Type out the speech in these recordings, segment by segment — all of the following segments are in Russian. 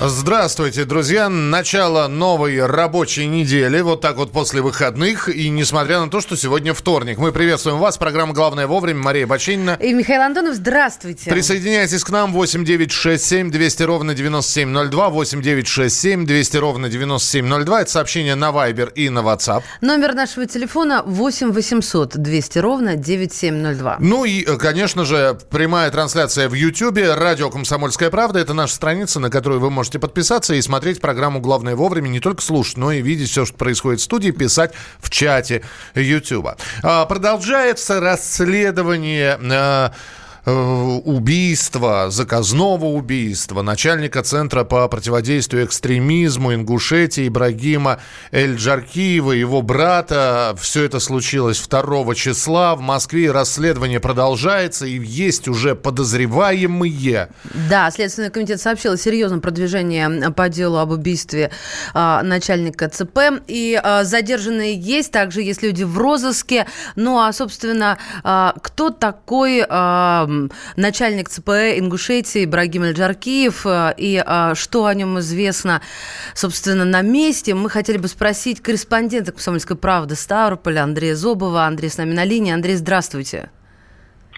Здравствуйте, друзья. Начало новой рабочей недели. Вот так вот после выходных. И несмотря на то, что сегодня вторник. Мы приветствуем вас. Программа «Главное вовремя». Мария Бачинина. И Михаил Антонов. Здравствуйте. Присоединяйтесь к нам. 8 9 6 7 200 ровно 9702. 8 9 6 7 200 ровно 9702. Это сообщение на Viber и на WhatsApp. Номер нашего телефона 8 800 200 ровно 9702. Ну и, конечно же, прямая трансляция в YouTube. Радио «Комсомольская правда». Это наша страница, на которую вы можете можете подписаться и смотреть программу «Главное вовремя», не только слушать, но и видеть все, что происходит в студии, писать в чате YouTube. А, продолжается расследование а, убийства, заказного убийства начальника Центра по противодействию экстремизму Ингушетии Ибрагима Эль-Джаркиева, его брата. Все это случилось 2 числа. В Москве расследование продолжается, и есть уже подозреваемые. Да, Следственный комитет сообщил о серьезном продвижении по делу об убийстве а, начальника ЦП. И а, задержанные есть, также есть люди в розыске. Ну, а, собственно, а, кто такой а, начальник ЦП Ингушетии Ибрагим Эльджаркиев. Э, и э, что о нем известно, собственно, на месте, мы хотели бы спросить корреспондента «Комсомольской правды» Ставрополя Андрея Зобова. Андрей с нами на линии. Андрей, здравствуйте.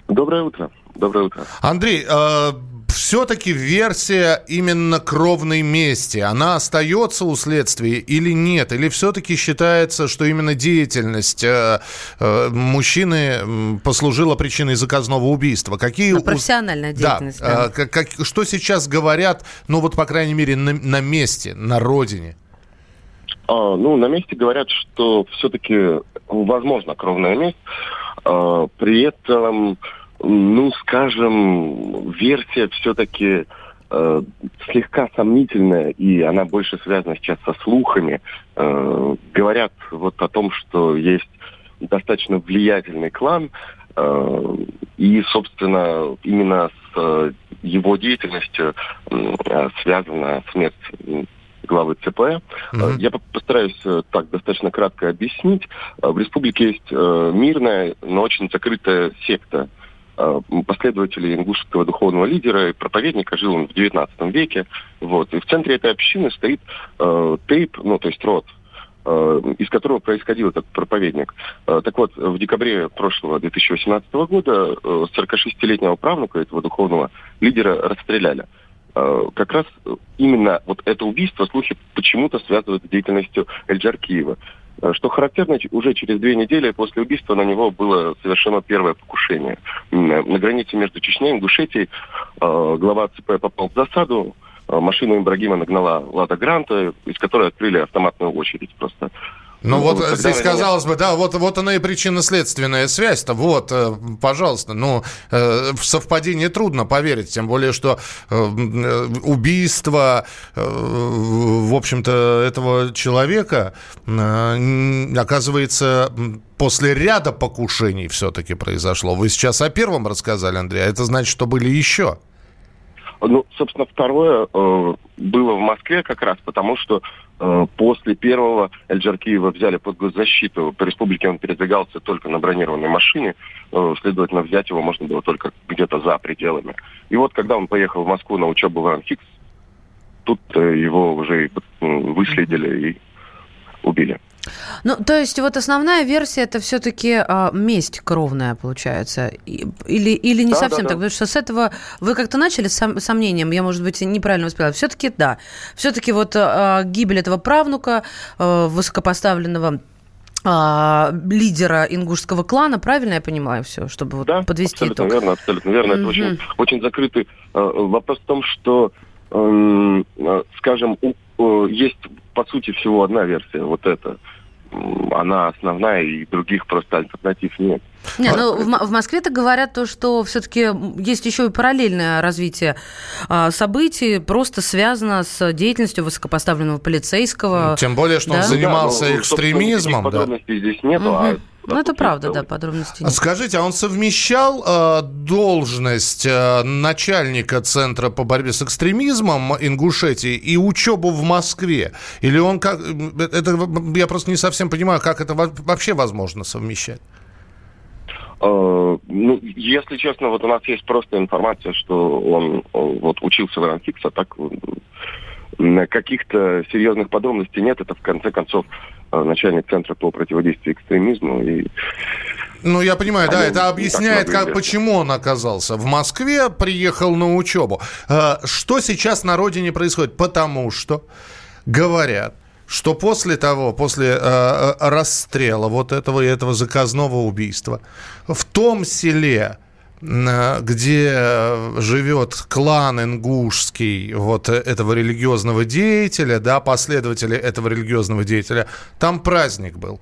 Доброе утро. Доброе утро. Андрей, э, все-таки версия именно кровной мести, она остается у следствия или нет? Или все-таки считается, что именно деятельность э, э, мужчины послужила причиной заказного убийства? Какие ну, профессиональная деятельность. Да. да. Как, как, что сейчас говорят, ну вот, по крайней мере, на, на месте, на родине? А, ну, на месте говорят, что все-таки возможно кровная месть. А, при этом ну, скажем, версия все-таки э, слегка сомнительная, и она больше связана сейчас со слухами. Э, говорят вот о том, что есть достаточно влиятельный клан, э, и, собственно, именно с э, его деятельностью э, связана смерть главы ЦП. Mm-hmm. Я постараюсь э, так достаточно кратко объяснить. В республике есть мирная, но очень закрытая секта Э, последователей ингушского духовного лидера и проповедника, жил он в XIX веке. Вот. И в центре этой общины стоит э, тейп, ну, то есть род, э, из которого происходил этот проповедник. Э, так вот, в декабре прошлого 2018 года э, 46-летнего правнука этого духовного лидера расстреляли. Э, как раз именно вот это убийство слухи почему-то связывают с деятельностью Эльджар Киева. Э, что характерно, уже через две недели после убийства на него было совершено первое покушение. На границе между Чечней и Ингушетией э, глава ЦП попал в засаду, э, машину Ибрагима нагнала Лада Гранта, из которой открыли автоматную очередь просто. Ну, ну вот здесь казалось бы, да, вот, вот она и причинно-следственная связь-то, вот, э, пожалуйста, ну, э, в совпадение трудно поверить, тем более, что э, убийство, в общем-то, этого человека, оказывается, после ряда покушений все-таки произошло. Вы сейчас о первом рассказали, Андрей, а это значит, что были еще? Ну, собственно, второе э, было в Москве как раз, потому что э, после первого Эльджаркиева взяли под госзащиту. По республике он передвигался только на бронированной машине, э, следовательно, взять его можно было только где-то за пределами. И вот, когда он поехал в Москву на учебу в Анхикс, тут э, его уже выследили и убили. Ну, то есть вот основная версия это все-таки а, месть кровная получается, или или не да, совсем да, так, потому что с этого вы как-то начали с сом, сомнением, я может быть неправильно восприняла, все-таки да, все-таки вот а, гибель этого правнука а, высокопоставленного а, лидера ингушского клана, правильно я понимаю все, чтобы вот да, подвести абсолютно итог? верно, абсолютно верно. Mm-hmm. Это очень, очень закрытый э, вопрос в том, что, э, скажем, у, э, есть по сути, всего одна версия, вот эта она основная, и других просто альтернатив нет. Не, ну, в, в Москве-то говорят то, что все-таки есть еще и параллельное развитие а, событий, просто связано с деятельностью высокопоставленного полицейского. Тем более, что да? он занимался да, ну, экстремизмом. Да. Подробностей здесь нету, угу. а ну, это правда, да, подробностей нет. Скажите, а он совмещал э, должность э, начальника Центра по борьбе с экстремизмом Ингушетии и учебу в Москве? Или он как... Э, это, я просто не совсем понимаю, как это вообще возможно совмещать? Uh, ну, если честно, вот у нас есть просто информация, что он, он вот учился в Ранхикс, а так каких-то серьезных подробностей нет. Это, в конце концов, э, начальник Центра по противодействию экстремизму. И ну, я понимаю, да, это объясняет, как, почему он оказался в Москве, приехал на учебу. Э, что сейчас на родине происходит? Потому что говорят, что после того, после э, э расстрела вот этого и этого заказного убийства, в том селе, где э, живет клан ингушский вот этого религиозного деятеля, да, последователи этого религиозного деятеля, там праздник был.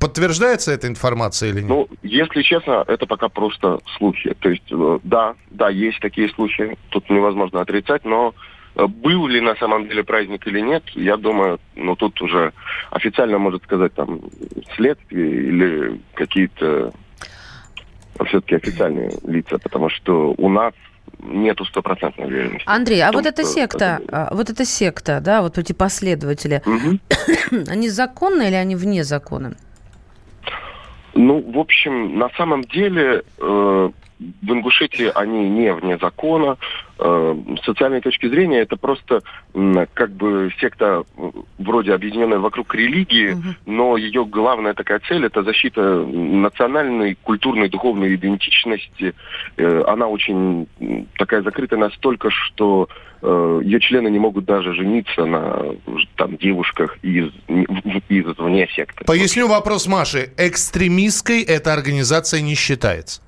Подтверждается эта информация или нет? Ну, если честно, это пока просто слухи. То есть, э, да, да, есть такие слухи, тут невозможно отрицать, но э, был ли на самом деле праздник или нет, я думаю, ну тут уже официально может сказать там следствие или какие-то все-таки официальные лица, потому что у нас нету стопроцентной уверенности. Андрей, а том, вот эта секта, это... вот эта секта, да, вот эти последователи, угу. они законны или они вне закона? Ну, в общем, на самом деле э, в Ингушетии они не вне закона. Э, с социальной точки зрения это просто как бы секта вроде объединенная вокруг религии, угу. но ее главная такая цель это защита национальной, культурной, духовной идентичности. Э, она очень такая закрытая настолько, что э, ее члены не могут даже жениться на там девушках из, из вне секты. Поясню вопрос Маши. Экстремистской эта организация не считается?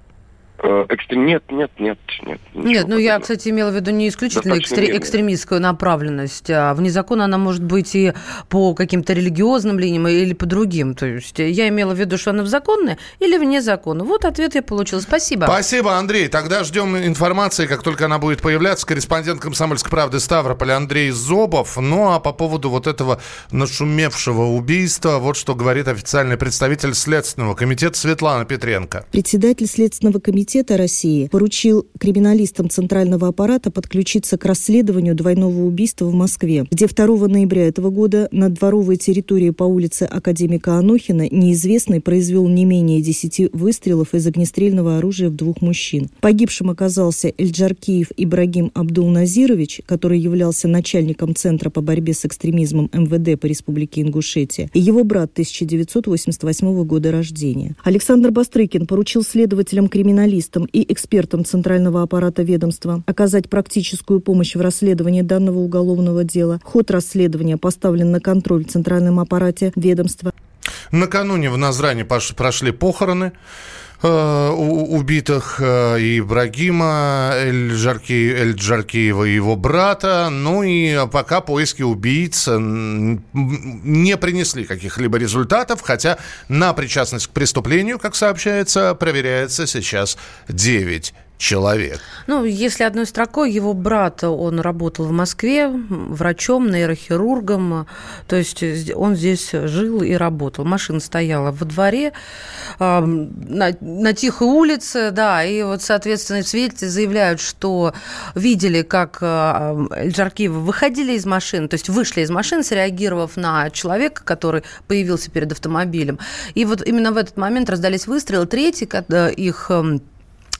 Э, экстрем... Нет, нет, нет, нет. Нет, ну я, кстати, имела в виду не исключительно экстре... экстремистскую направленность, а вне закона она может быть и по каким-то религиозным линиям или по другим. То есть я имела в виду, что она в законной или вне закона. Вот ответ я получила. Спасибо. Спасибо, Андрей. Тогда ждем информации, как только она будет появляться. Корреспондент «Комсомольской правды» Ставрополь Андрей Зобов. Ну а по поводу вот этого нашумевшего убийства, вот что говорит официальный представитель Следственного комитета Светлана Петренко. Председатель Следственного комитета суверенитета России поручил криминалистам Центрального аппарата подключиться к расследованию двойного убийства в Москве, где 2 ноября этого года на дворовой территории по улице Академика Анохина неизвестный произвел не менее 10 выстрелов из огнестрельного оружия в двух мужчин. Погибшим оказался Эльджаркиев Ибрагим Абдул-Назирович, который являлся начальником Центра по борьбе с экстремизмом МВД по Республике Ингушетия, и его брат 1988 года рождения. Александр Бастрыкин поручил следователям криминалистам специалистам и экспертам Центрального аппарата ведомства оказать практическую помощь в расследовании данного уголовного дела. Ход расследования поставлен на контроль в Центральном аппарате ведомства. Накануне в Назране прошли похороны убитых э, Ибрагима Эль-Джарки, Эль-Джаркиева и его брата. Ну и пока поиски убийц не принесли каких-либо результатов, хотя на причастность к преступлению, как сообщается, проверяется сейчас 9 человек. Ну, если одной строкой, его брат, он работал в Москве врачом, нейрохирургом, то есть он здесь жил и работал. Машина стояла во дворе, э, на, на тихой улице, да, и вот, соответственно, свидетели заявляют, что видели, как э, выходили из машины, то есть вышли из машины, среагировав на человека, который появился перед автомобилем. И вот именно в этот момент раздались выстрелы. Третий, их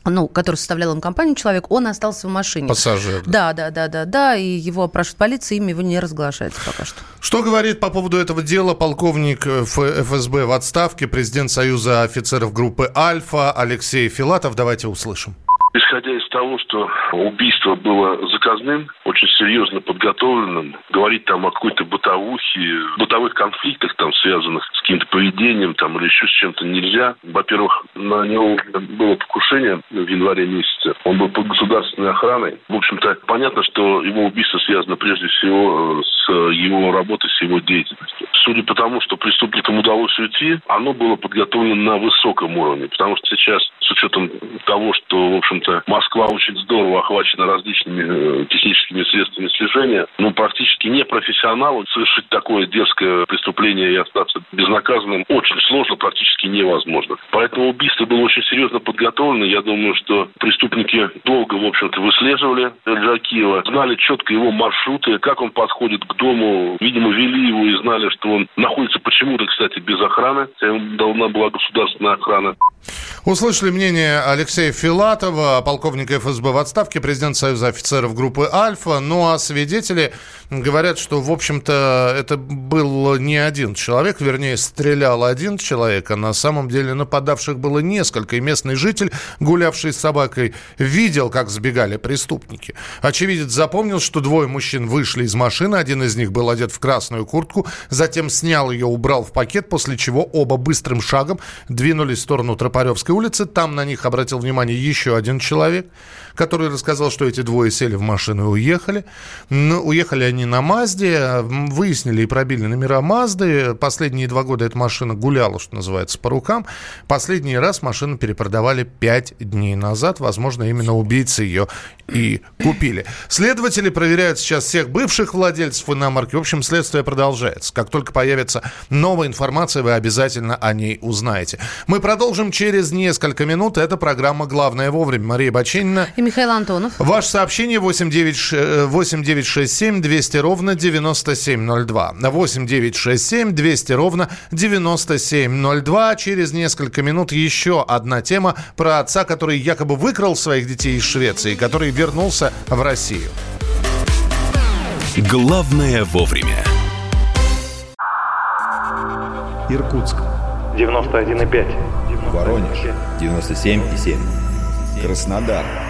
ну, который составлял им компанию человек, он остался в машине. Пассажир. Да, да, да, да, да, и его опрашивает полиция, имя его не разглашается пока что. Что говорит по поводу этого дела полковник ФСБ в отставке, президент Союза офицеров группы «Альфа» Алексей Филатов? Давайте услышим. Исходя из того, что убийство было заказным, очень серьезно подготовленным, говорить там о какой-то бытовухе, бытовых конфликтах, там, связанных с каким-то поведением там, или еще с чем-то нельзя. Во-первых, на него было покушение в январе месяце. Он был под государственной охраной. В общем-то, понятно, что его убийство связано прежде всего с его работой, с его деятельностью. Судя по тому, что преступникам удалось уйти, оно было подготовлено на высоком уровне. Потому что сейчас, с учетом того, что, в общем-то, Москва очень здорово охвачена различными э, техническими средствами слежения, ну, практически не профессионалу совершить такое дерзкое преступление и остаться безнаказанным очень сложно, практически невозможно. Поэтому убийство было очень серьезно подготовлено. Я думаю, что преступники долго, в общем-то, выслеживали Джакиева, знали четко его маршруты, как он подходит к дому. Видимо, вели его и знали, что он находится почему-то, кстати, без охраны. Ему должна была государственная охрана. Услышали мнение Алексея Филатова, полковника ФСБ в отставке, президент Союза офицеров группы «Альфа». Ну а свидетели говорят, что, в общем-то, это был не один человек, вернее, стрелял один человек, а на самом деле нападавших было несколько. И местный житель, гулявший с собакой, видел, как сбегали преступники. Очевидец запомнил, что двое мужчин вышли из машины, один из них был одет в красную куртку, затем снял ее, убрал в пакет, после чего оба быстрым шагом двинулись в сторону Тропаревской улицы. Там на них обратил внимание еще один человек, который рассказал, что эти двое сели в машину и уехали. Но ну, уехали они на Мазде, выяснили и пробили номера Мазды. Последние два года эта машина гуляла, что называется, по рукам. Последний раз машину перепродавали пять дней назад. Возможно, именно убийцы ее и купили. Следователи проверяют сейчас всех бывших владельцев иномарки. В общем, следствие продолжается. Как только появится новая информация, вы обязательно о ней узнаете. Мы продолжим через несколько минут. Это программа «Главное вовремя». Мария Бачинина и Михаил Антонов. Ваше сообщение 8967 200 ровно 9702. 8967 200 ровно 9702. Через несколько минут еще одна тема про отца, который якобы выкрал своих детей из Швеции, который вернулся в Россию. Главное вовремя. Иркутск. 91,5. Воронеж. 97,7. Краснодар.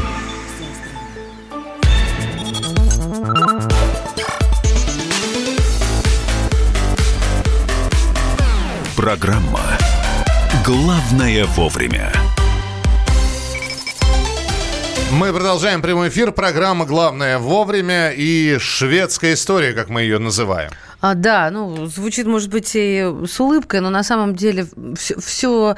Программа «Главное вовремя». Мы продолжаем прямой эфир. Программа «Главное вовремя» и шведская история, как мы ее называем. А, да, ну, звучит, может быть, и с улыбкой, но на самом деле все, все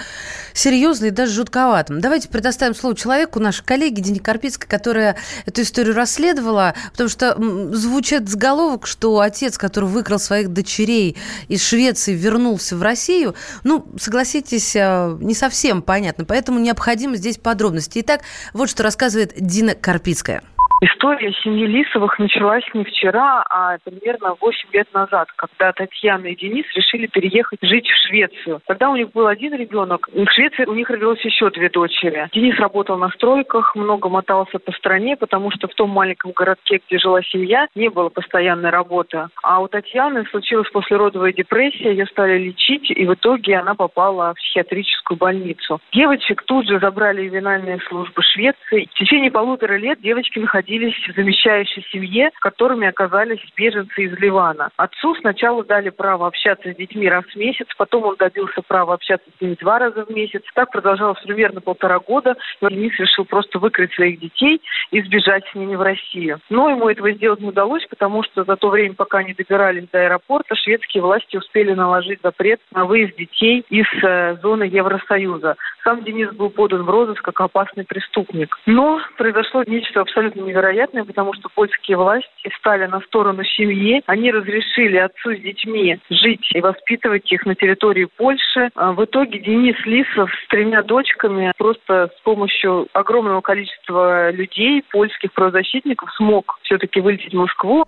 серьезно и даже жутковато. Давайте предоставим слово человеку, нашей коллеге Дине Карпицкой, которая эту историю расследовала, потому что звучит заголовок, что отец, который выкрал своих дочерей из Швеции, вернулся в Россию, ну, согласитесь, э, не совсем понятно, поэтому необходимо здесь подробности. Итак, вот что рассказывает Дина Карпицкая. История семьи Лисовых началась не вчера, а примерно 8 лет назад, когда Татьяна и Денис решили переехать жить в Швецию. Тогда у них был один ребенок. В Швеции у них родилось еще две дочери. Денис работал на стройках, много мотался по стране, потому что в том маленьком городке, где жила семья, не было постоянной работы. А у Татьяны случилась послеродовая депрессия, ее стали лечить, и в итоге она попала в психиатрическую больницу. Девочек тут же забрали ювенальные службы Швеции. В течение полутора лет девочки находились находились в замещающей семье, которыми оказались беженцы из Ливана. Отцу сначала дали право общаться с детьми раз в месяц, потом он добился права общаться с ними два раза в месяц. Так продолжалось примерно полтора года. И Денис решил просто выкрыть своих детей и сбежать с ними в Россию. Но ему этого сделать не удалось, потому что за то время, пока они добирались до аэропорта, шведские власти успели наложить запрет на выезд детей из э, зоны Евросоюза. Сам Денис был подан в розыск как опасный преступник. Но произошло нечто абсолютно невероятное невероятное, потому что польские власти стали на сторону семьи. Они разрешили отцу с детьми жить и воспитывать их на территории Польши. А в итоге Денис Лисов с тремя дочками просто с помощью огромного количества людей, польских правозащитников, смог все-таки вылететь в Москву.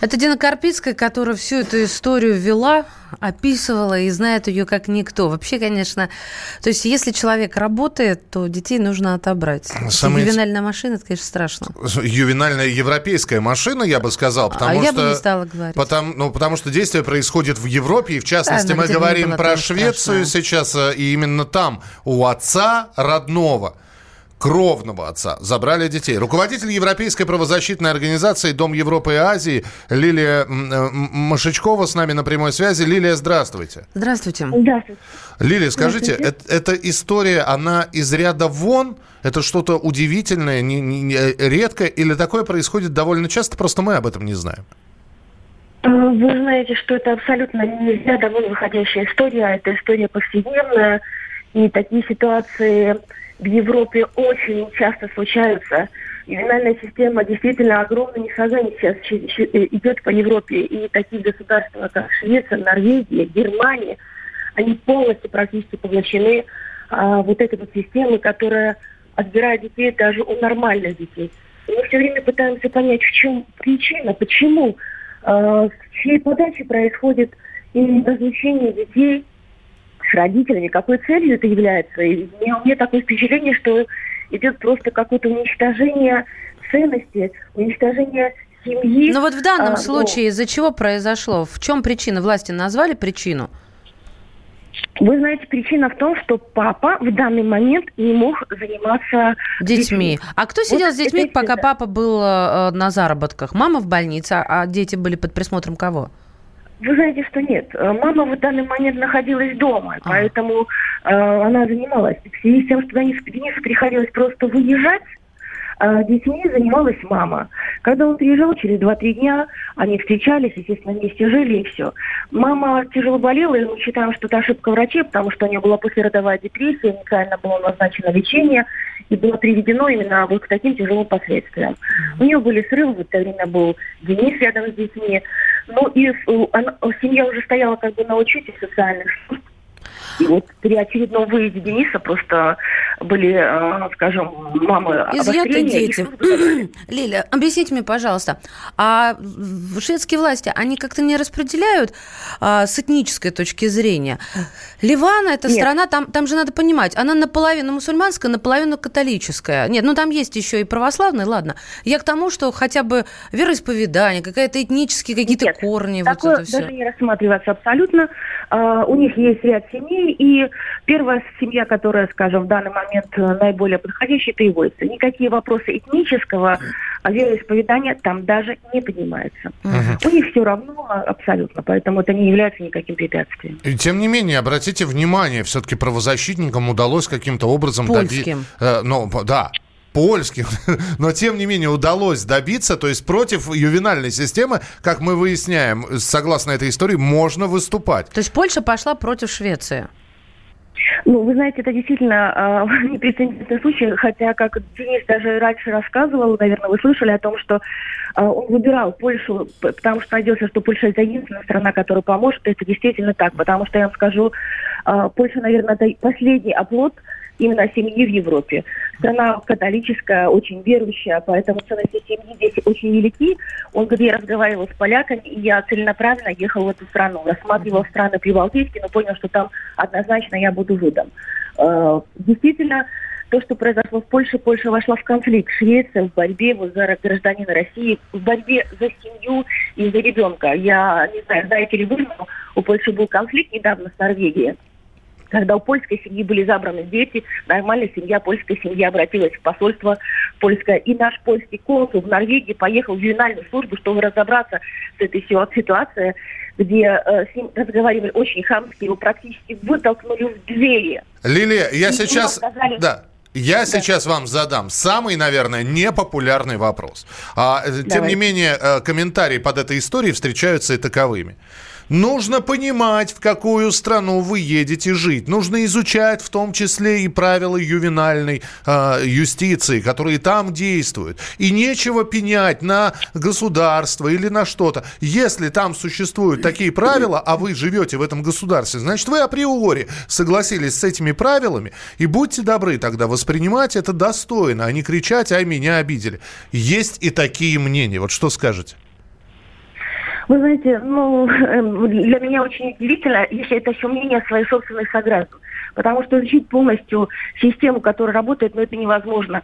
Это Дина Карпицкая, которая всю эту историю вела, описывала и знает ее как никто. Вообще, конечно, то есть если человек работает, то детей нужно отобрать. Самый... Ювенальная машина, это, конечно, страшно. Ювенальная европейская машина, я бы сказал, потому а что... я бы не стала говорить. Потому, ну, потому что действие происходит в Европе, и в частности да, мы говорим про Швецию страшно. сейчас, э, и именно там у отца родного – кровного отца забрали детей. Руководитель Европейской правозащитной организации «Дом Европы и Азии» Лилия Машичкова с нами на прямой связи. Лилия, здравствуйте. Здравствуйте. Здравствуйте. Лилия, скажите, это, эта история, она из ряда вон? Это что-то удивительное, не, не, не, редкое? Или такое происходит довольно часто, просто мы об этом не знаем? Э, вы знаете, что это абсолютно не из ряда вон выходящая история, а это история повседневная. И такие ситуации в Европе очень часто случаются. Ювенальная система действительно огромными шагами сейчас э, идет по Европе. И такие государства, как Швеция, Норвегия, Германия, они полностью практически поглощены а, вот этой вот системой, которая отбирает детей даже у нормальных детей. И мы все время пытаемся понять, в чем причина, почему, а, в чьей подаче происходит именно разлучение детей с родителями, какой целью это является. И у меня, у меня такое впечатление, что идет просто какое-то уничтожение ценности, уничтожение семьи. Но вот в данном а, случае ну, из-за чего произошло? В чем причина? Власти назвали причину? Вы знаете, причина в том, что папа в данный момент не мог заниматься детьми. детьми. А кто сидел вот с детьми, пока да. папа был э, на заработках? Мама в больнице, а дети были под присмотром кого? Вы знаете, что нет. Э, мама в данный момент находилась дома, а. поэтому э, она занималась. В связи с тем, что Денису приходилось просто выезжать, а детьми занималась мама. Когда он приезжал, через 2-3 дня они встречались, естественно, вместе жили и все. Мама тяжело болела, и мы считаем, что это ошибка врачей, потому что у нее была послеродовая депрессия, неправильно было назначено лечение, и было приведено именно вот к таким тяжелым последствиям. У нее были срывы, в это время был Денис рядом с детьми. Ну и она, семья уже стояла как бы на учете социальных служб, и вот при очередном выезде Дениса просто были, э, скажем, мамы Изъяты дети. Лиля, объясните мне, пожалуйста, а шведские власти, они как-то не распределяют а, с этнической точки зрения? Ливан – это Нет. страна, там, там же надо понимать, она наполовину мусульманская, наполовину католическая. Нет, ну там есть еще и православные, ладно. Я к тому, что хотя бы вероисповедание, какая-то этнические какие-то корни. Такое вот это все. даже не рассматривается абсолютно. Uh, у них есть ряд семей, и первая семья, которая, скажем, в данный момент э, наиболее подходящая, это ивойцы. Никакие вопросы этнического вероисповедания там даже не поднимаются. Угу. У них все равно абсолютно, поэтому это не является никаким препятствием. И тем не менее, обратите внимание, все-таки правозащитникам удалось каким-то образом добиться... Э, ну, да, польским, но тем не менее удалось добиться, то есть против ювенальной системы, как мы выясняем, согласно этой истории, можно выступать. То есть Польша пошла против Швеции? Ну, вы знаете, это действительно э, непрецедентный случай, хотя, как Денис даже раньше рассказывал, наверное, вы слышали о том, что э, он выбирал Польшу, потому что надеялся, что Польша это единственная страна, которая поможет. Это действительно так, потому что, я вам скажу, э, Польша, наверное, это последний оплот именно семьи в Европе. Страна католическая, очень верующая, поэтому ценности семьи здесь очень велики. Он говорит, я разговаривал с поляками, и я целенаправленно ехал в эту страну. Рассматривал страны Прибалтийские, но понял, что там однозначно я буду выдам. Э, действительно, то, что произошло в Польше, Польша вошла в конфликт. Швеция в борьбе вот, за гражданина России, в борьбе за семью и за ребенка. Я не знаю, знаете ли вы, но у Польши был конфликт недавно с Норвегией когда у польской семьи были забраны дети, нормальная семья, польская семья обратилась в посольство польское. И наш польский консул в Норвегии поехал в ювенальную службу, чтобы разобраться с этой ситуацией, где э, с ним разговаривали очень хамски, его практически вытолкнули в двери. Лилия, я и сейчас... Сказали, да. Я да. сейчас вам задам самый, наверное, непопулярный вопрос. А, э, тем не менее, э, комментарии под этой историей встречаются и таковыми. Нужно понимать, в какую страну вы едете жить. Нужно изучать в том числе и правила ювенальной э, юстиции, которые там действуют. И нечего пенять на государство или на что-то. Если там существуют такие правила, а вы живете в этом государстве, значит, вы априори согласились с этими правилами. И будьте добры тогда воспринимать это достойно, а не кричать, ай, меня обидели. Есть и такие мнения. Вот что скажете? Вы знаете, ну, эм, для меня очень удивительно, если это еще мнение своих собственных сограждан. Потому что изучить полностью систему, которая работает, ну, это невозможно.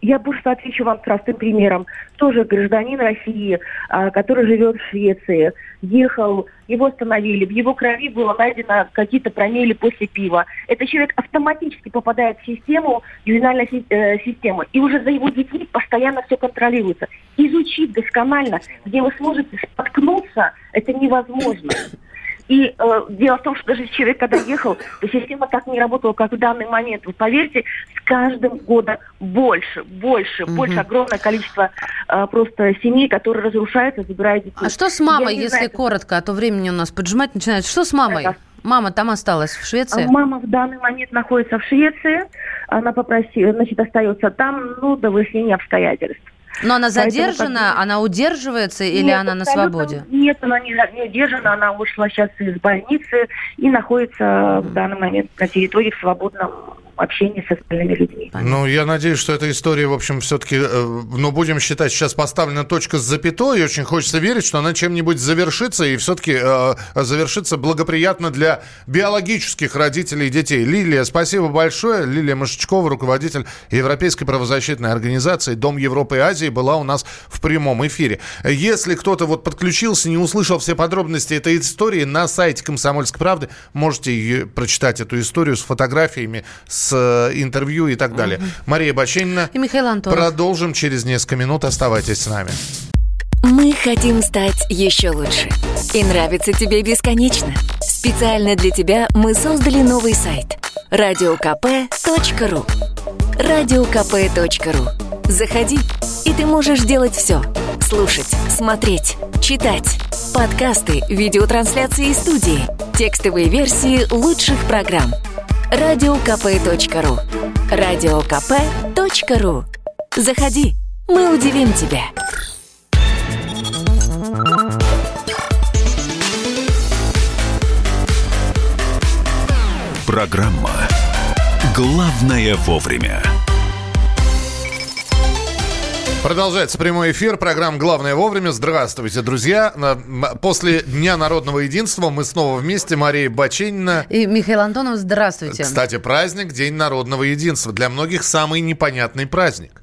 Я просто отвечу вам простым примером. Тоже гражданин России, а, который живет в Швеции, ехал, его остановили, в его крови было найдено какие-то промели после пива. Этот человек автоматически попадает в систему, ювенальную э, систему, и уже за его детьми постоянно все контролируется. Изучить досконально, где вы сможете споткнуться, это невозможно. И э, дело в том, что даже человек, когда ехал, то система так не работала, как в данный момент. Вы поверьте, с каждым годом больше, больше, угу. больше огромное количество э, просто семей, которые разрушаются, забирают детей. А что с мамой, если знаю, коротко, а то времени у нас поджимать начинает. Что с мамой? Это... Мама там осталась в Швеции? Мама в данный момент находится в Швеции. Она попросила, значит, остается там, ну, до выяснения обстоятельств. Но она задержана, Поэтому, она удерживается или нет, она на свободе? Нет, она не, не удержана, она ушла сейчас из больницы и находится в данный момент на территории в свободном общении с остальными людьми. Ну, я надеюсь, что эта история, в общем, все-таки, э, ну, будем считать, сейчас поставлена точка с запятой, и очень хочется верить, что она чем-нибудь завершится, и все-таки э, завершится благоприятно для биологических родителей детей. Лилия, спасибо большое. Лилия Машечкова, руководитель Европейской правозащитной организации «Дом Европы и Азии», была у нас в прямом эфире. Если кто-то вот подключился, не услышал все подробности этой истории, на сайте «Комсомольской правды» можете ее, прочитать эту историю с фотографиями, с с э, интервью и так далее. Угу. Мария Баченина. И Михаил Антонов. Продолжим через несколько минут. Оставайтесь с нами. Мы хотим стать еще лучше. И нравится тебе бесконечно. Специально для тебя мы создали новый сайт. Радиокп.ру Радиокп.ру Заходи, и ты можешь делать все. Слушать, смотреть, читать. Подкасты, видеотрансляции студии, текстовые версии лучших программ – радиокп.ру радиокп.ру Заходи, мы удивим тебя. Программа «Главное вовремя». Продолжается прямой эфир. Программа «Главное вовремя». Здравствуйте, друзья. После Дня народного единства мы снова вместе. Мария Баченина. И Михаил Антонов, здравствуйте. Кстати, праздник День народного единства. Для многих самый непонятный праздник.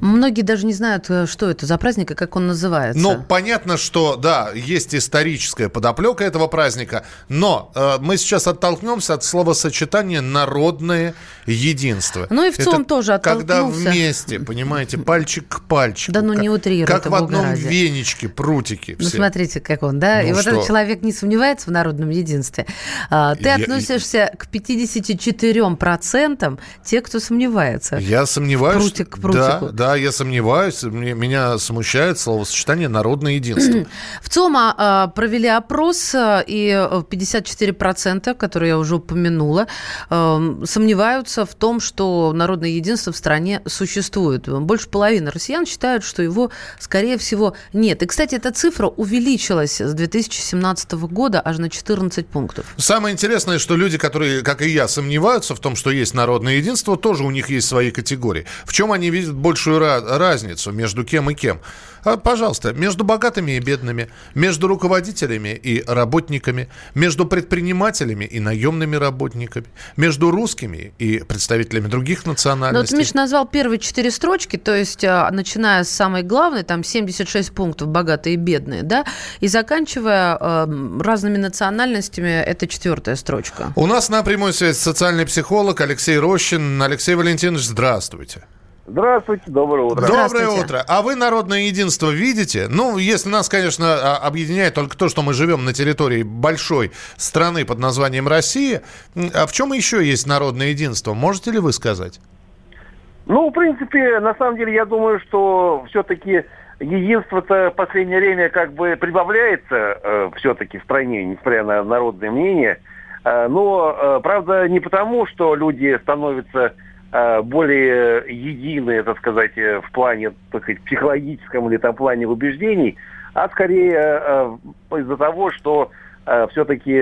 Многие даже не знают, э, что это за праздник и как он называется. Ну, понятно, что, да, есть историческая подоплека этого праздника, но э, мы сейчас оттолкнемся от словосочетания «народное единство». Ну и в целом тоже оттолкнулся. Когда вместе, понимаете, пальчик к пальчику. Да ну не утрируй Как в одном ради. веничке, прутики. Ну смотрите, как он, да? Ну, и вот этот человек не сомневается в народном единстве. А, ты я, относишься я... к 54% тех, кто сомневается. Я сомневаюсь. Прутик к прутику. Да, да, я сомневаюсь. Меня смущает словосочетание «народное единство». В ЦОМА а, провели опрос, а, и 54%, которые я уже упомянула, а, сомневаются в том, что народное единство в стране существует. Больше половины россиян считают, что его, скорее всего, нет. И, кстати, эта цифра увеличилась с 2017 года аж на 14 пунктов. Самое интересное, что люди, которые, как и я, сомневаются в том, что есть народное единство, тоже у них есть свои категории. В чем они видят большую разницу между кем и кем. А, пожалуйста, между богатыми и бедными, между руководителями и работниками, между предпринимателями и наемными работниками, между русскими и представителями других национальностей. Ну, вот Миш назвал первые четыре строчки, то есть а, начиная с самой главной, там 76 пунктов богатые и бедные, да, и заканчивая э, разными национальностями, это четвертая строчка. У нас на прямой связи социальный психолог Алексей Рощин. Алексей Валентинович, здравствуйте. Здравствуйте, доброе утро. Доброе утро. А вы народное единство видите? Ну, если нас, конечно, а, объединяет только то, что мы живем на территории большой страны под названием Россия, а в чем еще есть народное единство? Можете ли вы сказать? Ну, в принципе, на самом деле, я думаю, что все-таки единство-то в последнее время как бы прибавляется э, все-таки в стране, несмотря на народное мнение. Э, но, э, правда, не потому, что люди становятся более единые, так сказать, э, в плане, так сказать, психологическом или там плане убеждений, а скорее э, из-за того, что э, все-таки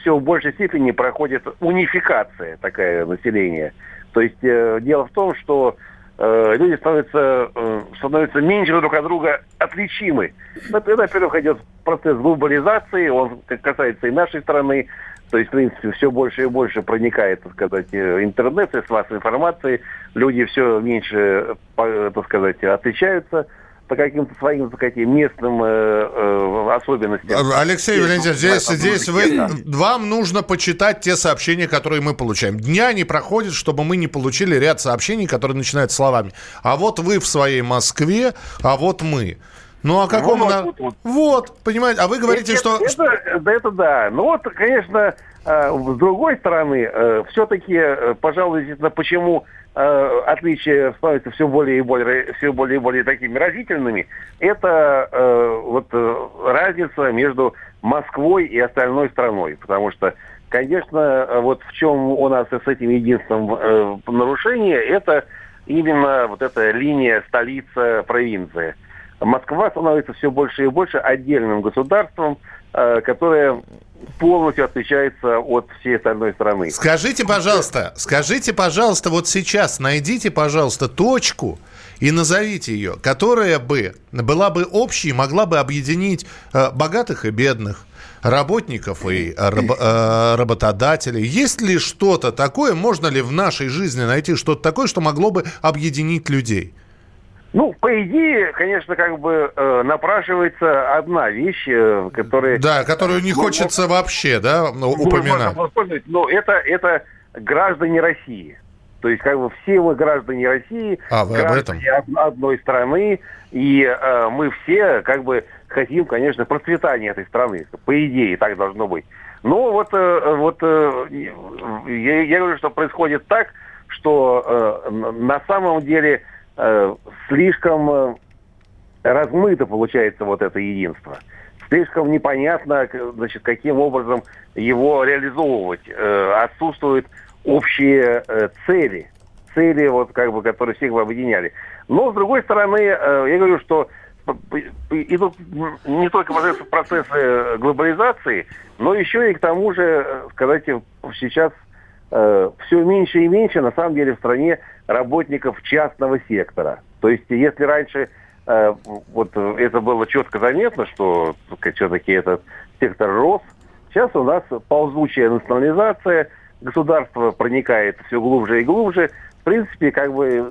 все в большей степени проходит унификация такая населения. То есть э, дело в том, что э, люди становятся, э, становятся меньше друг от друга отличимы. Это, во-первых, идет процесс глобализации, он касается и нашей страны, то есть, в принципе, все больше и больше проникает, так сказать, э, интернет, с массовой информацией, люди все меньше, так сказать, отличаются по каким-то своим, так сказать, местным э, э, особенностям. Алексей Валентинович, здесь, здесь вы, вам нужно почитать те сообщения, которые мы получаем. Дня не проходит, чтобы мы не получили ряд сообщений, которые начинают словами. А вот вы в своей Москве, а вот мы. Ну, а какому... Вот, на... вот, вот. вот, понимаете, а вы говорите, это, что... Это, да, это да. Ну, вот, конечно, э, с другой стороны, э, все-таки, пожалуй, действительно, почему э, отличия становятся все более и более, все более и более такими разительными, это э, вот э, разница между Москвой и остальной страной. Потому что, конечно, вот в чем у нас с этим единственным э, нарушение, это именно вот эта линия столица-провинция. Москва становится все больше и больше отдельным государством, э, которое полностью отличается от всей остальной страны. Скажите, пожалуйста, скажите, пожалуйста, вот сейчас найдите, пожалуйста, точку и назовите ее, которая бы была бы общей, могла бы объединить э, богатых и бедных, работников и раб, э, работодателей. Есть ли что-то такое, можно ли в нашей жизни найти что-то такое, что могло бы объединить людей? Ну, по идее, конечно, как бы э, напрашивается одна вещь, э, которая... Да, которую не хочется ну, вообще, да, упоминать. Но это, это граждане России. То есть, как бы все мы граждане России, а, вы граждане об этом? одной страны, и э, мы все, как бы, хотим, конечно, процветания этой страны. По идее, так должно быть. Но вот, э, вот э, я, я говорю, что происходит так, что э, на самом деле слишком э, размыто получается вот это единство. Слишком непонятно, значит, каким образом его реализовывать. Э, отсутствуют общие цели, цели, вот, как бы, которые всех бы объединяли. Но, с другой стороны, я говорю, что идут не только процессы глобализации, но еще и к тому же, сказать, сейчас все меньше и меньше, на самом деле, в стране работников частного сектора. То есть, если раньше э, вот это было четко заметно, что все-таки этот сектор рос, сейчас у нас ползучая национализация, государство проникает все глубже и глубже. В принципе, как бы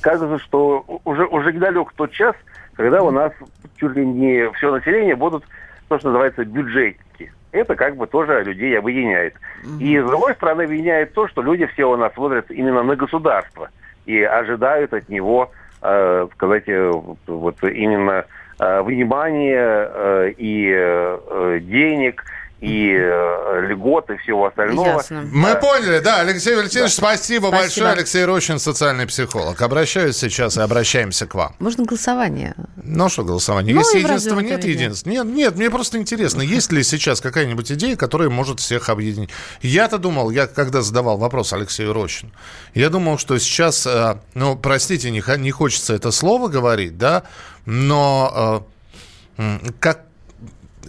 кажется, что уже, уже недалек тот час, когда у нас чуть ли не все население будут то, что называется бюджетники. Это как бы тоже людей объединяет. И с другой стороны объединяет то, что люди все у нас смотрят именно на государство и ожидают от него, э, сказать, э, вот именно э, внимания э, и э, денег – и э, льготы всего остального. Ясно. Мы поняли, да. Алексей Валентинович, да. спасибо, спасибо большое. Алексей Рощин, социальный психолог. Обращаюсь сейчас и обращаемся к вам. Можно голосование? Ну что голосование? Ну, Есть единство, нет единства? Нет, нет, мне просто интересно, есть ли сейчас какая-нибудь идея, которая может всех объединить? Я-то думал, я когда задавал вопрос Алексею Рощину, я думал, что сейчас, э, ну, простите, не, не хочется это слово говорить, да, но э, как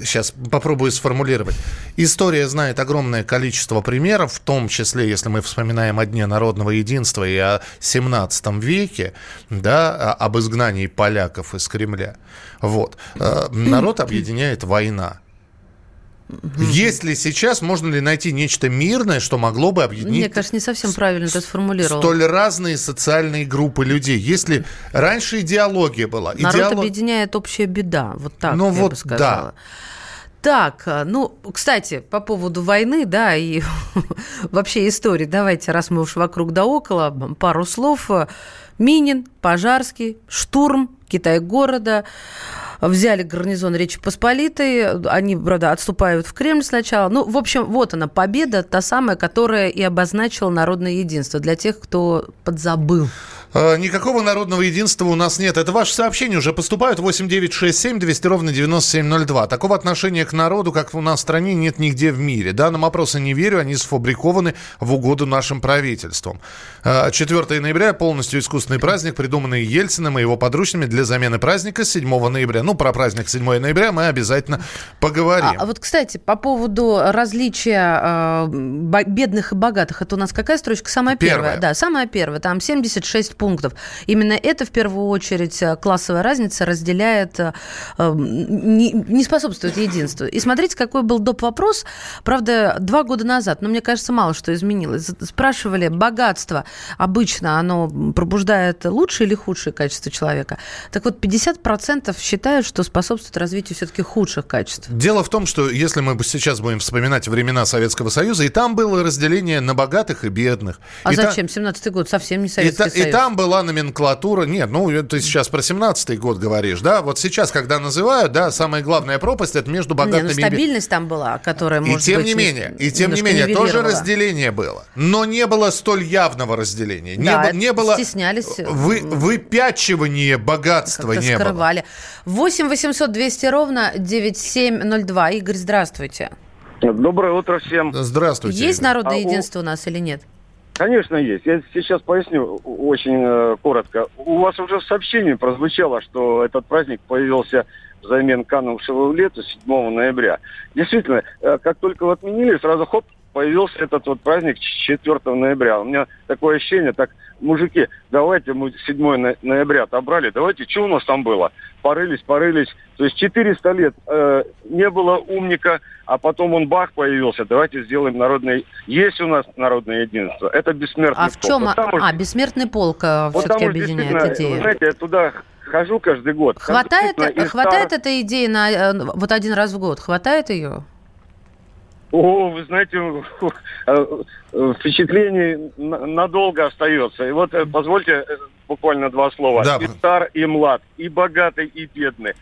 сейчас попробую сформулировать. История знает огромное количество примеров, в том числе, если мы вспоминаем о Дне народного единства и о 17 веке, да, об изгнании поляков из Кремля. Вот. Э, народ объединяет война. Есть ли сейчас, можно ли найти нечто мирное, что могло бы объединить... Мне кажется, не совсем правильно ты сформулировал. Столь разные социальные группы людей. Если раньше идеология была... Народ идеолог... объединяет общая беда. Вот так ну, я вот, бы сказала. Да. Так, э, ну, кстати, по поводу войны, да, и вообще истории, давайте, раз мы уж вокруг да около, пару слов. Минин, Пожарский, штурм Китай-города, взяли гарнизон Речи Посполитой, они, правда, отступают в Кремль сначала. Ну, в общем, вот она, победа, та самая, которая и обозначила народное единство для тех, кто подзабыл. Э, никакого народного единства у нас нет. Это ваши сообщения уже поступают. 8 9 6 7 200 ровно 9702. Такого отношения к народу, как у нас в стране, нет нигде в мире. Данным опросам не верю, они сфабрикованы в угоду нашим правительством. 4 э, ноября полностью искусственный праздник, придуманный Ельциным и его подручными для замены праздника 7 ноября. Ну, про праздник 7 ноября мы обязательно поговорим. А, а вот, кстати, по поводу различия э, бедных и богатых, это у нас какая строчка? Самая первая. первая. Да, самая первая. Там 76 пунктов. Именно это в первую очередь э, классовая разница разделяет, э, не, не способствует единству. И смотрите, какой был доп. вопрос, правда, два года назад, но мне кажется, мало что изменилось. Спрашивали, богатство обычно, оно пробуждает лучшее или худшее качество человека? Так вот, 50% считают, что способствует развитию все-таки худших качеств. Дело в том, что если мы сейчас будем вспоминать времена Советского Союза, и там было разделение на богатых и бедных. А и зачем? Та... 17-й год совсем не Советский и, Союз. И там была номенклатура. Нет, ну ты сейчас про 17-й год говоришь, да? Вот сейчас, когда называют, да, самая главная пропасть это между богатыми не, ну, стабильность там была, которая может И тем быть, не менее, и тем не менее, тоже разделение было. Но не было столь явного разделения. Да, не, не было стеснялись. Вы, выпячивания богатства не скрывали. было. 8 800 200 ровно 9702. Игорь, здравствуйте. Доброе утро всем. Здравствуйте. Есть народное а единство у... у нас или нет? Конечно, есть. Я сейчас поясню очень э, коротко. У вас уже в сообщении прозвучало, что этот праздник появился взамен канувшего в лето 7 ноября. Действительно, э, как только его отменили, сразу хоп, появился этот вот праздник 4 ноября. У меня такое ощущение, так, мужики, давайте мы 7 ноября отобрали, давайте, что у нас там было? Порылись, порылись. То есть 400 лет э, не было умника, а потом он бах появился. Давайте сделаем народный... Есть у нас народное единство. Это бессмертный а полк. А в чем... Вот там, а, бессмертный полк э, вот все-таки объединяет идею. Вы знаете, я туда хожу каждый год. Хватает, хватает стар... этой идеи на э, вот один раз в год? Хватает ее? О, вы знаете, э, впечатление надолго остается. И вот позвольте буквально два слова. Да. И стар, и млад, и богатый, и бедный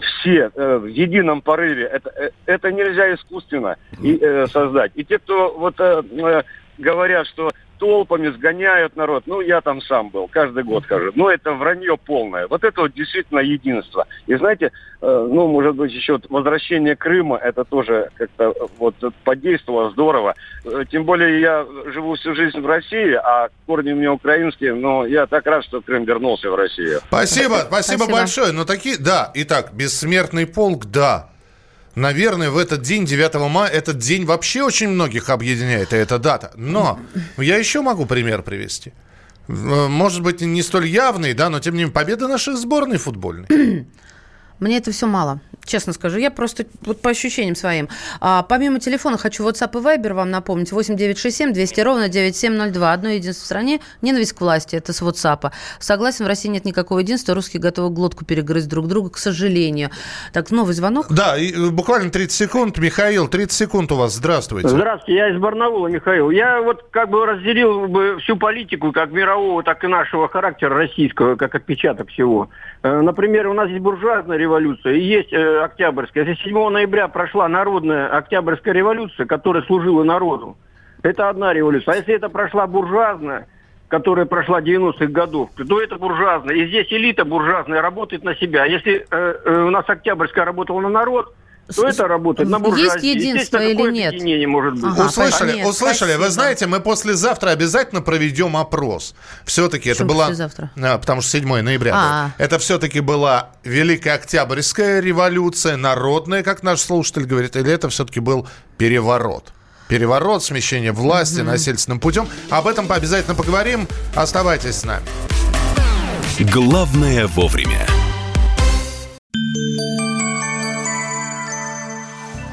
все в едином порыве. Это, это нельзя искусственно и, э, создать. И те, кто вот э, говорят, что толпами сгоняют народ. Ну, я там сам был, каждый год хожу. Но это вранье полное. Вот это вот действительно единство. И знаете, э, ну, может быть, еще возвращение Крыма, это тоже как-то вот подействовало здорово. Э, тем более я живу всю жизнь в России, а корни у меня украинские, но я так рад, что Крым вернулся в Россию. Спасибо, спасибо, спасибо. большое. Ну, такие, да, итак, бессмертный полк, да, наверное, в этот день, 9 мая, этот день вообще очень многих объединяет, и эта дата. Но я еще могу пример привести. Может быть, не столь явный, да, но тем не менее, победа нашей сборной футбольной. Мне это все мало честно скажу. Я просто вот по ощущениям своим. А, помимо телефона хочу WhatsApp и Viber вам напомнить. 8967 200 ровно 9702. Одно единство в стране. Ненависть к власти. Это с WhatsApp. Согласен, в России нет никакого единства. Русские готовы глотку перегрызть друг друга, к сожалению. Так, новый звонок. Да, и э, буквально 30 секунд. Михаил, 30 секунд у вас. Здравствуйте. Здравствуйте, я из Барнаула, Михаил. Я вот как бы разделил бы всю политику, как мирового, так и нашего характера российского, как отпечаток всего. Э, например, у нас есть буржуазная революция и есть э, Октябрьская. Если 7 ноября прошла народная Октябрьская революция, которая служила народу, это одна революция. А если это прошла буржуазная, которая прошла 90-х годов, то это буржуазная. И здесь элита буржуазная работает на себя. А если э, э, у нас Октябрьская работала на народ, то это работает на буржуазии. Есть единство или нет? Не может быть. Ага, услышали, нет, услышали. Спасибо. Вы знаете, мы послезавтра обязательно проведем опрос. Все-таки это была... послезавтра? А, потому что 7 ноября. А-а. Это все-таки была Великая Октябрьская революция, народная, как наш слушатель говорит, или это все-таки был переворот? Переворот, смещение власти mm-hmm. насильственным путем. Об этом обязательно поговорим. Оставайтесь с нами. Главное вовремя.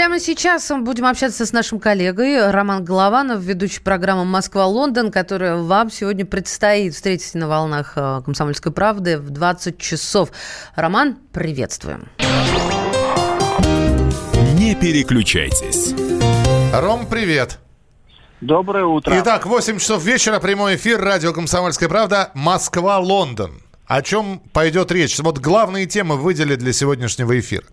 Прямо сейчас мы будем общаться с нашим коллегой Роман Голованов, ведущий программы «Москва-Лондон», которая вам сегодня предстоит встретить на волнах э, «Комсомольской правды» в 20 часов. Роман, приветствуем. Не переключайтесь. Ром, привет. Доброе утро. Итак, 8 часов вечера, прямой эфир, радио «Комсомольская правда», Москва-Лондон. О чем пойдет речь? Вот главные темы выделили для сегодняшнего эфира.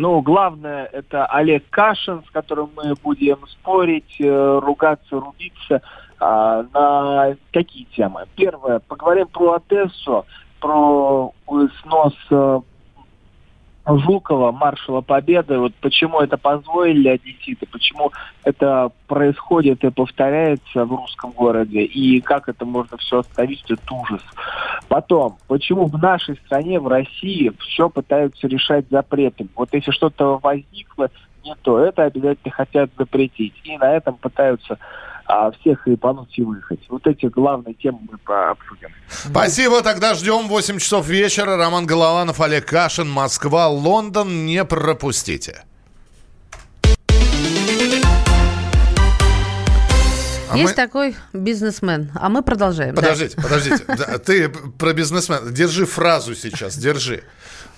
Ну, главное, это Олег Кашин, с которым мы будем спорить, э, ругаться, рубиться. А, на какие темы? Первое, поговорим про Одессу, про снос э, Жукова, маршала Победы, вот почему это позволили одесситы, почему это происходит и повторяется в русском городе, и как это можно все остановить, это ужас. Потом, почему в нашей стране, в России, все пытаются решать запретом. Вот если что-то возникло не то, это обязательно хотят запретить. И на этом пытаются а всех и понуть и выехать. Вот эти главные темы мы обсудим. Спасибо, тогда ждем 8 часов вечера. Роман Голованов, Олег Кашин, Москва, Лондон. Не пропустите. А Есть мы... такой бизнесмен, а мы продолжаем. Подождите, да. подождите. Ты про бизнесмен. Держи фразу сейчас, держи.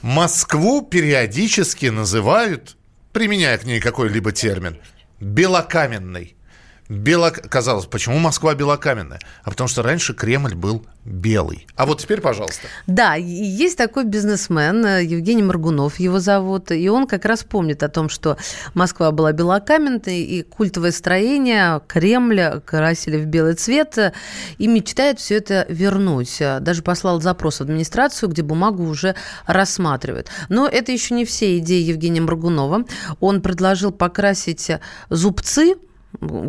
Москву периодически называют, применяя к ней какой-либо термин, белокаменной. Бело... Казалось, почему Москва белокаменная? А потому что раньше Кремль был белый. А вот теперь, пожалуйста. Да, есть такой бизнесмен, э, Евгений Маргунов его зовут, и он как раз помнит о том, что Москва была белокаменной, и культовое строение, Кремль красили в белый цвет, и мечтает все это вернуть. Даже послал запрос в администрацию, где бумагу уже рассматривают. Но это еще не все идеи Евгения Маргунова. Он предложил покрасить зубцы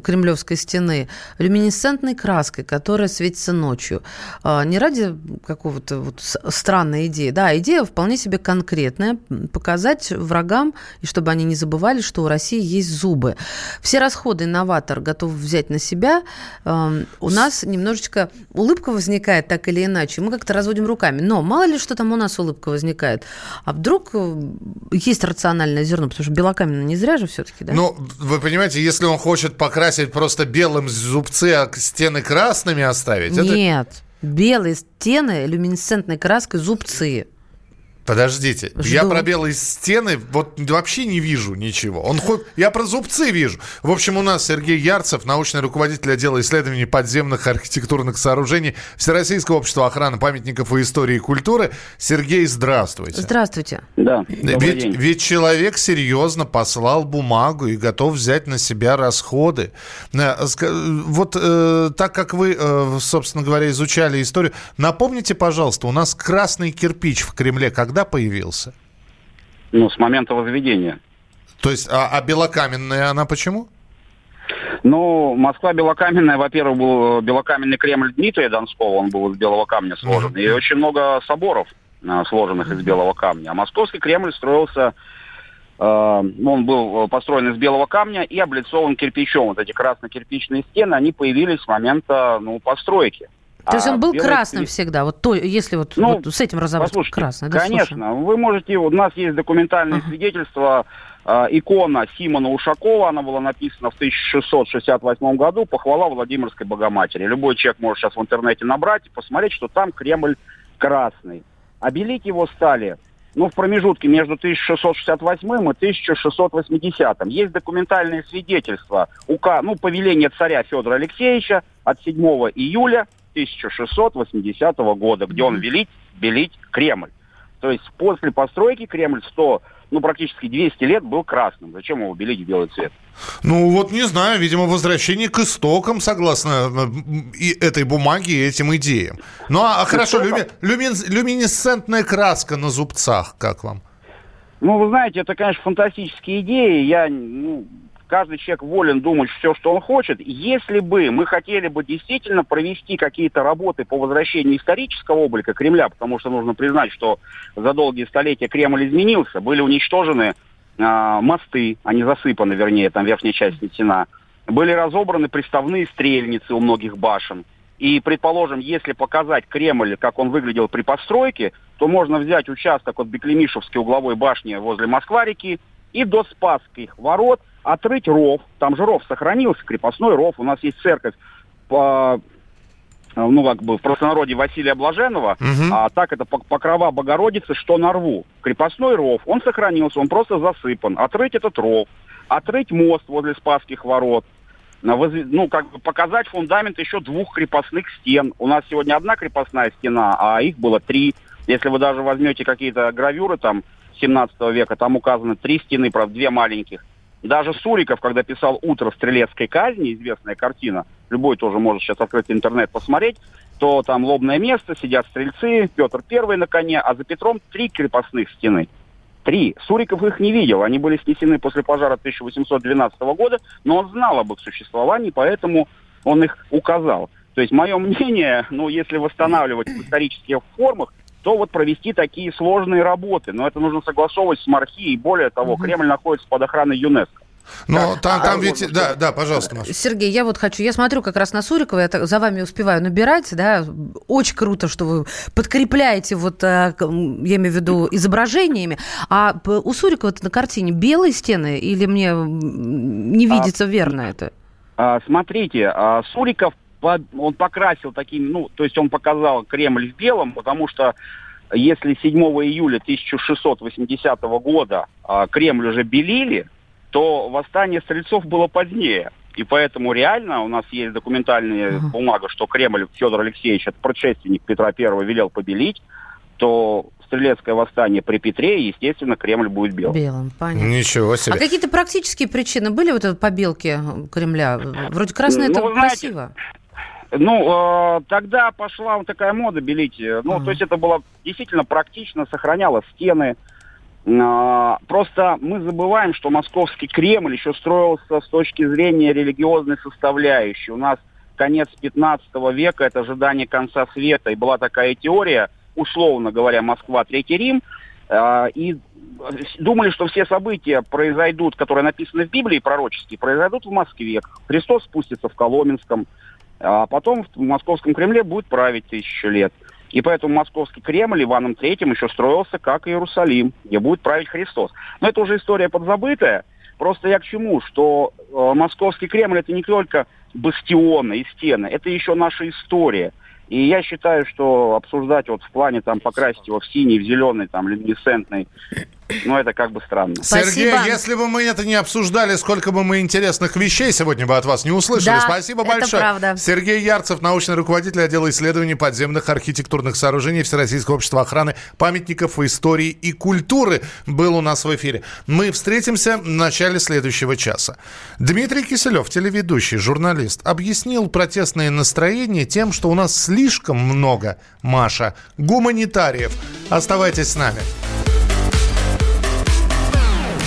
Кремлевской стены люминесцентной краской, которая светится ночью. А, не ради какого-то вот странной идеи. Да, идея вполне себе конкретная. Показать врагам, и чтобы они не забывали, что у России есть зубы. Все расходы инноватор готов взять на себя. У нас немножечко улыбка возникает так или иначе. Мы как-то разводим руками. Но мало ли, что там у нас улыбка возникает. А вдруг э, есть рациональное зерно, потому что белокаменно не зря же все-таки, да? Ну, вы понимаете, если он хочет хочет покрасить просто белым зубцы, а стены красными оставить? Нет. Это... Белые стены люминесцентной краской зубцы. Подождите, Жду. я про белые стены вот вообще не вижу ничего. Он хоть, я про зубцы вижу. В общем, у нас Сергей Ярцев, научный руководитель отдела исследований подземных архитектурных сооружений Всероссийского общества охраны памятников и истории и культуры. Сергей, здравствуйте. Здравствуйте. Да. Ведь, ведь человек серьезно послал бумагу и готов взять на себя расходы. Э, вот э, так как вы, э, собственно говоря, изучали историю, напомните, пожалуйста, у нас красный кирпич в Кремле, когда когда появился? Ну, с момента возведения. То есть, а, а белокаменная она почему? Ну, Москва белокаменная, во-первых, был белокаменный Кремль Дмитрия Донского, он был из белого камня сложен, mm-hmm. и очень много соборов, а, сложенных из белого камня. А московский Кремль строился, э, он был построен из белого камня и облицован кирпичом. Вот эти красно-кирпичные стены, они появились с момента ну, постройки. То есть он а был красным всегда, вот то, если вот, ну, вот с этим разобраться, красный, да? Конечно, слушаем. вы можете, у нас есть документальные uh-huh. свидетельства, э, икона Симона Ушакова, она была написана в 1668 году, похвала Владимирской Богоматери. Любой человек может сейчас в интернете набрать и посмотреть, что там Кремль красный. Обелить его стали ну, в промежутке между 1668 и 1680. Есть документальные свидетельства, УК, ну, повеление царя Федора Алексеевича от 7 июля 1680 года, где он велит белить Кремль. То есть после постройки Кремль 100, ну практически 200 лет был красным. Зачем его белить в белый цвет? Ну вот не знаю, видимо, возвращение к истокам, согласно э, и этой бумаге и этим идеям. Ну а, а хорошо, люми, люми, люминесцентная краска на зубцах, как вам? Ну, вы знаете, это, конечно, фантастические идеи. Я ну, каждый человек волен думать все, что он хочет. Если бы мы хотели бы действительно провести какие-то работы по возвращению исторического облика Кремля, потому что нужно признать, что за долгие столетия Кремль изменился, были уничтожены э, мосты, они засыпаны, вернее, там верхняя часть снесена, были разобраны приставные стрельницы у многих башен. И, предположим, если показать Кремль, как он выглядел при постройке, то можно взять участок от Беклемишевской угловой башни возле Москва-реки и до Спасских ворот отрыть ров. Там же ров сохранился, крепостной ров. У нас есть церковь по ну, как бы в простонародье Василия Блаженного, угу. а так это покрова Богородицы, что на рву. Крепостной ров, он сохранился, он просто засыпан. Отрыть этот ров, отрыть мост возле Спасских ворот, ну, как бы показать фундамент еще двух крепостных стен. У нас сегодня одна крепостная стена, а их было три. Если вы даже возьмете какие-то гравюры там 17 века, там указаны три стены, правда, две маленьких. Даже Суриков, когда писал «Утро стрелецкой казни», известная картина, любой тоже может сейчас открыть интернет посмотреть, то там лобное место, сидят стрельцы, Петр Первый на коне, а за Петром три крепостных стены. Три. Суриков их не видел. Они были снесены после пожара 1812 года, но он знал об их существовании, поэтому он их указал. То есть мое мнение, ну, если восстанавливать в исторических формах, то вот провести такие сложные работы. Но это нужно согласовывать с Мархи, и более того, угу. Кремль находится под охраной ЮНЕСКО. Но там, там ведь, да, да, пожалуйста, Маша. Сергей, я вот хочу, я смотрю как раз на Сурикова, я за вами успеваю набирать, да, очень круто, что вы подкрепляете вот, э, я имею в виду, изображениями. А у Сурикова на картине белые стены или мне не а, видится а, верно это? А, смотрите, а, Суриков он покрасил таким, ну, то есть он показал Кремль в белом, потому что если 7 июля 1680 года а, Кремль уже белили, то восстание стрельцов было позднее. И поэтому реально у нас есть документальная uh-huh. бумага, что Кремль Федор Алексеевич, это предшественник Петра I, велел побелить, то стрелецкое восстание при Петре, естественно, Кремль будет белым. Белым, понятно. Ничего себе. А какие-то практические причины были вот этой побелки Кремля? Вроде красное ну, это знаете, красиво. Ну, э, тогда пошла вот такая мода белить. Ну, uh-huh. то есть это было действительно практично, сохраняло стены. Э, просто мы забываем, что московский Кремль еще строился с точки зрения религиозной составляющей. У нас конец 15 века, это ожидание конца света. И была такая теория, условно говоря, Москва, Третий Рим. Э, и думали, что все события произойдут, которые написаны в Библии пророческие, произойдут в Москве. Христос спустится в Коломенском, а потом в Московском Кремле будет править тысячу лет. И поэтому Московский Кремль Иваном Третьим еще строился как Иерусалим, где будет править Христос. Но это уже история подзабытая. Просто я к чему? Что э, Московский Кремль это не только бастионы и стены, это еще наша история. И я считаю, что обсуждать вот в плане там покрасить его в синий, в зеленый, там, люминесцентный, ну, это как бы странно. Сергей, Спасибо. если бы мы это не обсуждали, сколько бы мы интересных вещей сегодня бы от вас не услышали. Да, Спасибо большое. Это правда. Сергей Ярцев, научный руководитель отдела исследований подземных архитектурных сооружений Всероссийского общества охраны памятников истории и культуры, был у нас в эфире. Мы встретимся в начале следующего часа. Дмитрий Киселев, телеведущий, журналист, объяснил протестные настроения тем, что у нас слишком много, Маша, гуманитариев. Оставайтесь с нами.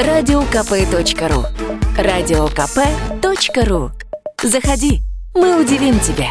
радиокп.ру радиокп.ру Заходи, мы удивим тебя.